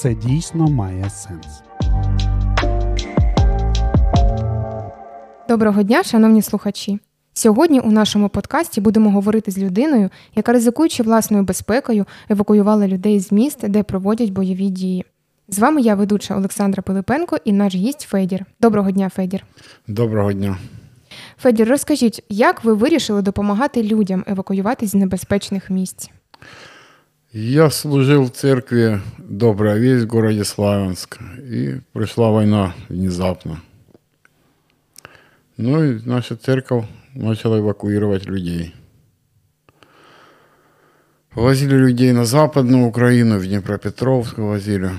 це дійсно має сенс. Доброго дня, шановні слухачі. Сьогодні у нашому подкасті будемо говорити з людиною, яка, ризикуючи власною безпекою, евакуювала людей з міст, де проводять бойові дії. З вами я, ведуча Олександра Пилипенко, і наш гість Федір. Доброго дня, Федір. Доброго дня. Федір, розкажіть, як ви вирішили допомагати людям евакуюватись з небезпечних місць? Я служил в церкви «Добрая весть» в городе Славянск, и пришла война внезапно. Ну и наша церковь начала эвакуировать людей. Возили людей на Западную Украину, в Днепропетровск возили.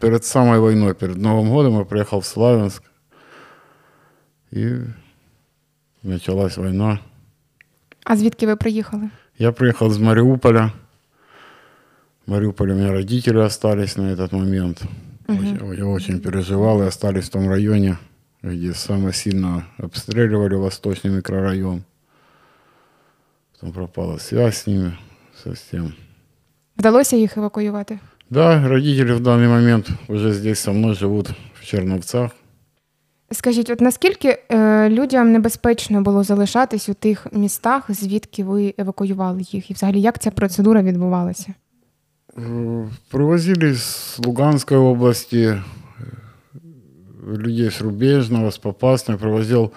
Перед самой войной, перед Новым годом я приехал в Славянск, и началась война. А звідки ви приїхали? Я приехал из Мариуполя. В Мариуполе у меня родители остались на этот момент. Очень- Я очень переживал и остались в том районе, где самое сильно обстреливали восточный микрорайон. Потом пропала связь с ними совсем. Вдалося їх евакуювати? Да, родители в данный момент уже здесь со мной живут в Черновцах. Скажіть, от наскільки е, людям небезпечно було залишатись у тих містах, звідки ви евакуювали їх? І взагалі як ця процедура відбувалася? Э, Привозили с Луганской области э, людей с Рубежного, с Попасной. Привозил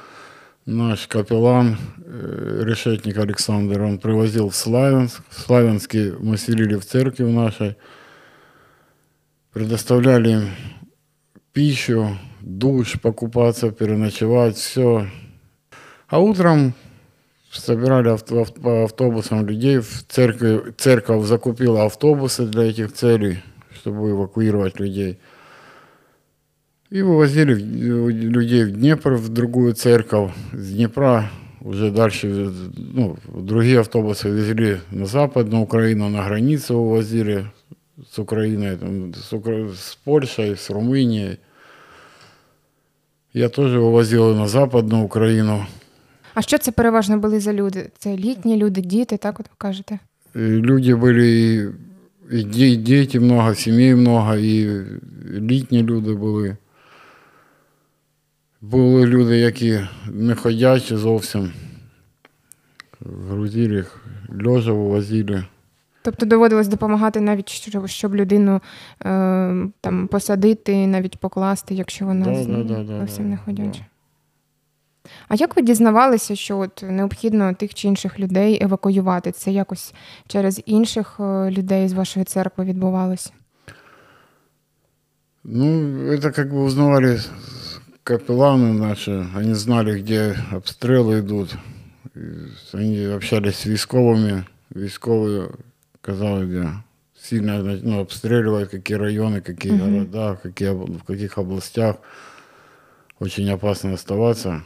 наш капеллан, э, решетник Александр. Он привозил в Славянск. В Славянске мы селили в церкви в нашей. Предоставляли им пищу, душ, покупаться, переночевать, все. А утром собирали авто- ав- по автобусам людей. В церкви, церковь закупила автобусы для этих целей, чтобы эвакуировать людей. И вывозили людей в Днепр, в другую церковь. С Днепра уже дальше ну, другие автобусы везли на Западную Украину, на границу увозили с Украиной, с, Укра- с Польшей, с Румынией. Я тоже вывозил на Западную Украину. А що це переважно були за люди? Це літні люди, діти, так от ви кажете? Люди были, и, и де- дети много, семей много, и літні люди були. Були люди, які не ходячі зовсім. Грузили їх, льожа вивозили. Тобто доводилось допомагати навіть, щоб, щоб людину е, там посадити, навіть покласти, якщо вона Да, з- да, да, зовсім да, не ходяча. А як ви дізнавалися, що от необхідно тих чи інших людей евакуювати? Це якось через інших е, людей з вашої церкви відбувалося? Ну, это как бы узнавали с- капелланы наши, они знали, где обстрелы идут. И Они общались с військовыми, військовые казали, где сильно ну, обстреливают, какие районы, какие Мгм. города, какие, об- в каких областях. Очень опасно оставаться.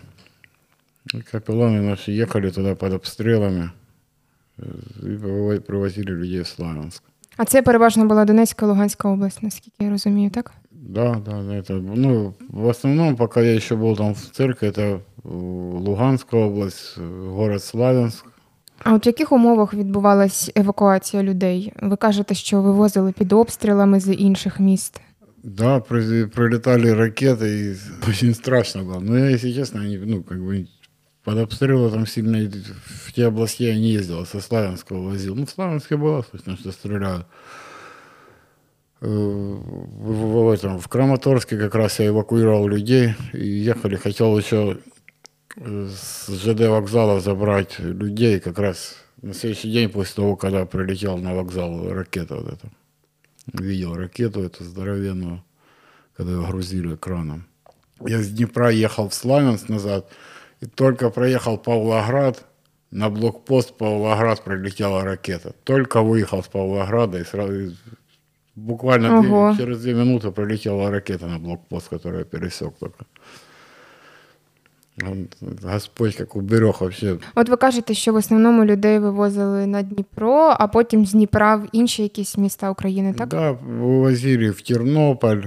И капелланы наши ехали туда под обстрелами э, и приво- привозили людей в Славянск. А це переважно була Донецька і Луганська область, наскільки я розумію, так? Да, да, да, это, ну, в основном, пока я еще был там в церкви, это э, Луганская область, э, город Славянск. А от в яких умовах відбувалась евакуація людей? Ви кажете, що вивозили під обстрілами з інших міст. Да, при- прилетали ракеты, и очень страшно было. Но я, если честно, они, ну, как бы под обстрелы там сильно в те области я не ездил, со Славянского возил. Ну, в Славянске было слышно, что стреляют. Э, В, в- в этом, в Краматорске как раз я эвакуировал людей и ехали, хотел еще э, с ЖД вокзала забрать людей как раз на следующий день после того, когда прилетел на вокзал ракета вот эта. Видел ракету эту здоровенную, когда ее грузили краном. Я с Днепра ехал в Славянск назад, и только проехал Павлоград, на блокпост Павлоград прилетела ракета. Только выехал с Павлограда, и сразу и буквально две- Ого. через две минуты прилетела ракета на блокпост, который я пересек только. Он- Господь как уберег вообще. От ви кажете, що в основному людей вивозили на Дніпро, а потім з Дніпра в інші якісь міста України, так? Да, вывозили в Тернополь,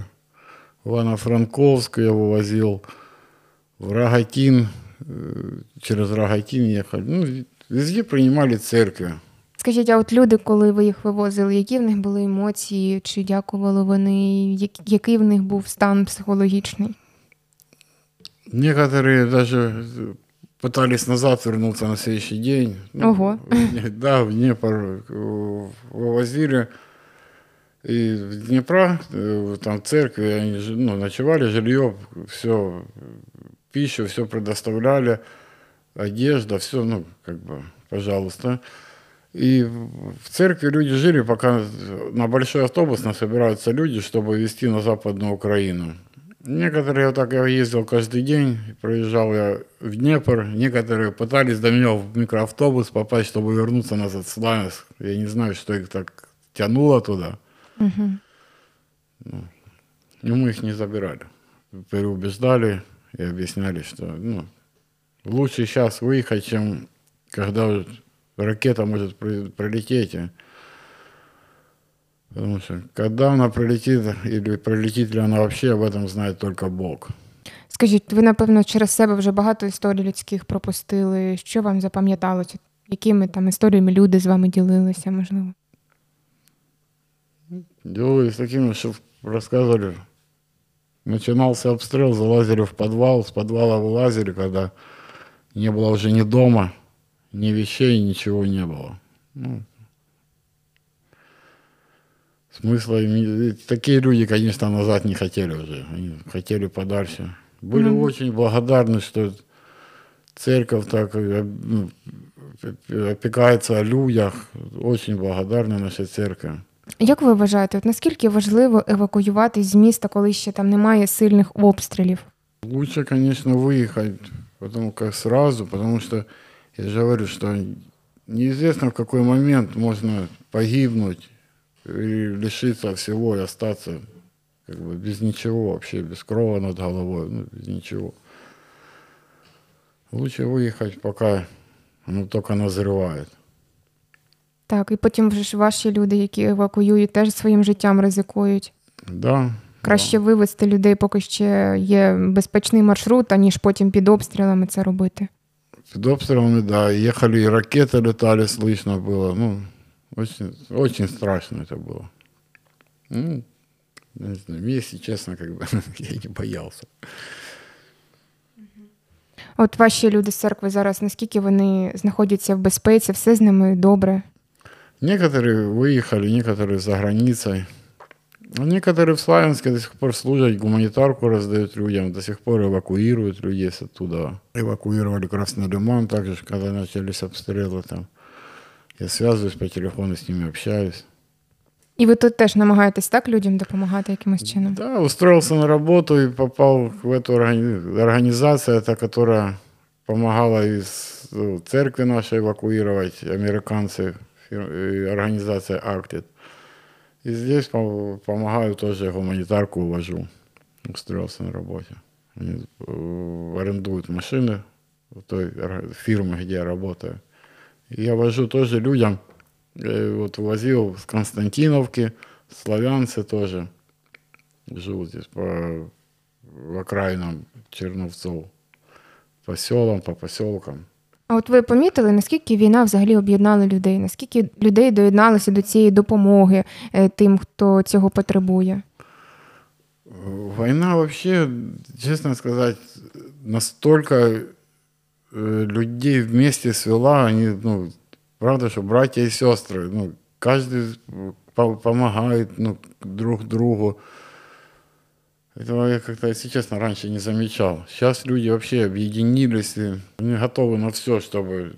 в Ивано-Франковск я вывозил, в Рогатин, э, через Рогатин ехали. Ну, везде принимали церкви. Скажіть, а от люди, коли ви їх вивозили, які в них були емоції, чи дякували вони, як- який в них був стан психологічний? Некоторые даже пытались назад вернуться на следующий день. Ну, Ого. в- Да, в Днепр э, вывозили. И в Днепра, э, там в церкви, они жи- ну, ночевали, жилье, все, пищу, все предоставляли, одежда, все, ну, как бы, пожалуйста. И в церкви люди жили, пока на большой автобус насобираются люди, чтобы везти на Западную Украину. Некоторые, так я ездил каждый день, проезжал я в Днепр, некоторые пытались до меня в микроавтобус попасть, чтобы вернуться назад в Славянск. Я не знаю, что их так тянуло туда. Угу. Но мы их не забирали. Переубеждали и объясняли, что ну, лучше сейчас выехать, чем когда ракета может при- прилететь. и- Потому что когда она прилетит, или прилетит ли она вообще, об этом знает только Бог. Скажіть, ви, напевно, через себе вже багато історій людських пропустили. Що вам запам'яталося? Якими там історіями люди з вами ділилися, можливо? Делали с такими, что рассказывали. Начинался обстрел, залазили в подвал, с подвала вылазили, когда не было уже ни дома, ни вещей, ничего не было. Ну, смысла Такие люди, конечно, назад не хотели уже. Они хотели подальше. Были Мгм. очень благодарны, что церковь так э, ну, опекается о людях. Очень благодарны нашей церкви. Як ви вважаєте, от наскільки важливо евакуюватись з міста, коли ще там немає сильних обстрілів? Лучше, конечно, выехать, потому как сразу, потому что я же говорю, что неизвестно в какой момент можно погибнуть или лишиться всего и остаться как бы без ничего вообще, без крова над головой, ну, без ничего. Лучше выехать, пока оно только назревает. Так, і потім вже ж ваші люди, які евакуюють, теж своїм життям ризикують. Да. Краще вивезти людей, поки ще є безпечний маршрут, аніж потім під обстрілами це робити. Под обстрелами, да, ехали, и ракеты летали, слышно было. Ну, очень, очень страшно это было. Ну, не знаю, если честно, как бы я не боялся. От ваші люди з церкви зараз, наскільки вони знаходяться в безпеці, все з ними добре. Некоторые выехали, некоторые за границей. А некоторые в Славянске до сих пор служат, гуманитарку раздают людям, до сих пор эвакуируют людей с оттуда. Эвакуировали Красный Лиман также, когда начались обстрелы там. Я связываюсь по телефону, с ними общаюсь. І ви тут теж намагаєтесь так людям допомагати якимось чином? Да, устроился на работу и попал в эту органи- организацию, это которая помогала из ну, церкви нашей эвакуировать американцы, фир- э, Организация Acted. И здесь пом- помогаю тоже гуманитарку увожу. Устроился на работе. Они э, арендуют машины у той фирмы, где я работаю. И я вожу тоже людям, вот возил с Константиновки, славянцы тоже живут здесь по в окраинам Черновцов, по селам, по поселкам. А от ви помітили, наскільки війна взагалі об'єднала людей? Наскільки людей доєдналося до цієї допомоги е, тим, хто цього потребує? Война вообще, честно сказать, настолько э, людей вместе свела, они, ну, правда, что братья и сестры, ну, каждый по- помогает ну, друг другу. Этого я как-то, если честно, раньше не замечал. Сейчас люди вообще объединились и они готовы на все, чтобы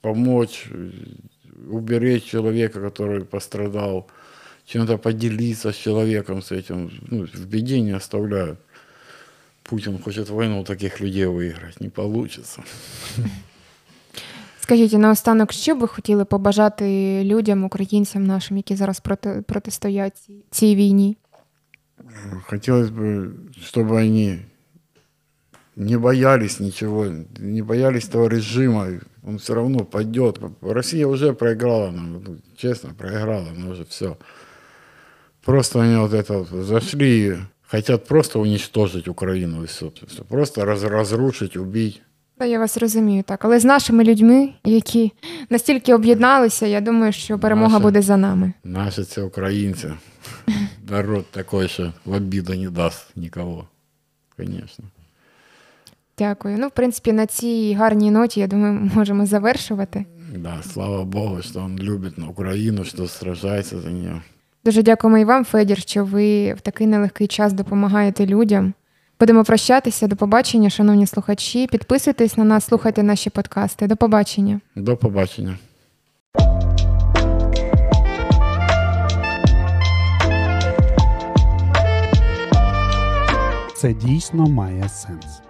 помочь, э, уберечь человека, который пострадал, чем-то поделиться с человеком, с этим. Ну, в беде не оставляют. Путин хочет войну таких людей выиграть. Не получится. Скажіть, а наостанок, що б ви хотіли побажати людям, українцям нашим, які зараз проти, протистоять цій- цій війні? Хотелось бы, чтобы они не боялись ничего, не боялись этого режима. Он все равно пойдет. Россия уже проиграла нам, ну, честно, проиграла, она уже все. Просто они вот это вот зашли и хотят просто уничтожить Украину и все. Просто раз- разрушить, убить. Та я вас розумію, так. Але з нашими людьми, які настільки об'єдналися, я думаю, що перемога Наші. буде за нами. Наши це українці. Народ такой, що в обіду не дасть нікого. Конечно. Дякую. Ну, в принципі, на цій гарній ноті, я думаю, можемо завершувати. Да, слава Богу, що він любить Україну, що сражається за нее. Дуже дякуємо і вам, Федір, що ви в такий нелегкий час допомагаєте людям. Будемо прощатися. До побачення, шановні слухачі. Підписуйтесь на нас, слухайте наші подкасти. До побачення. До побачення. Це дійсно має сенс.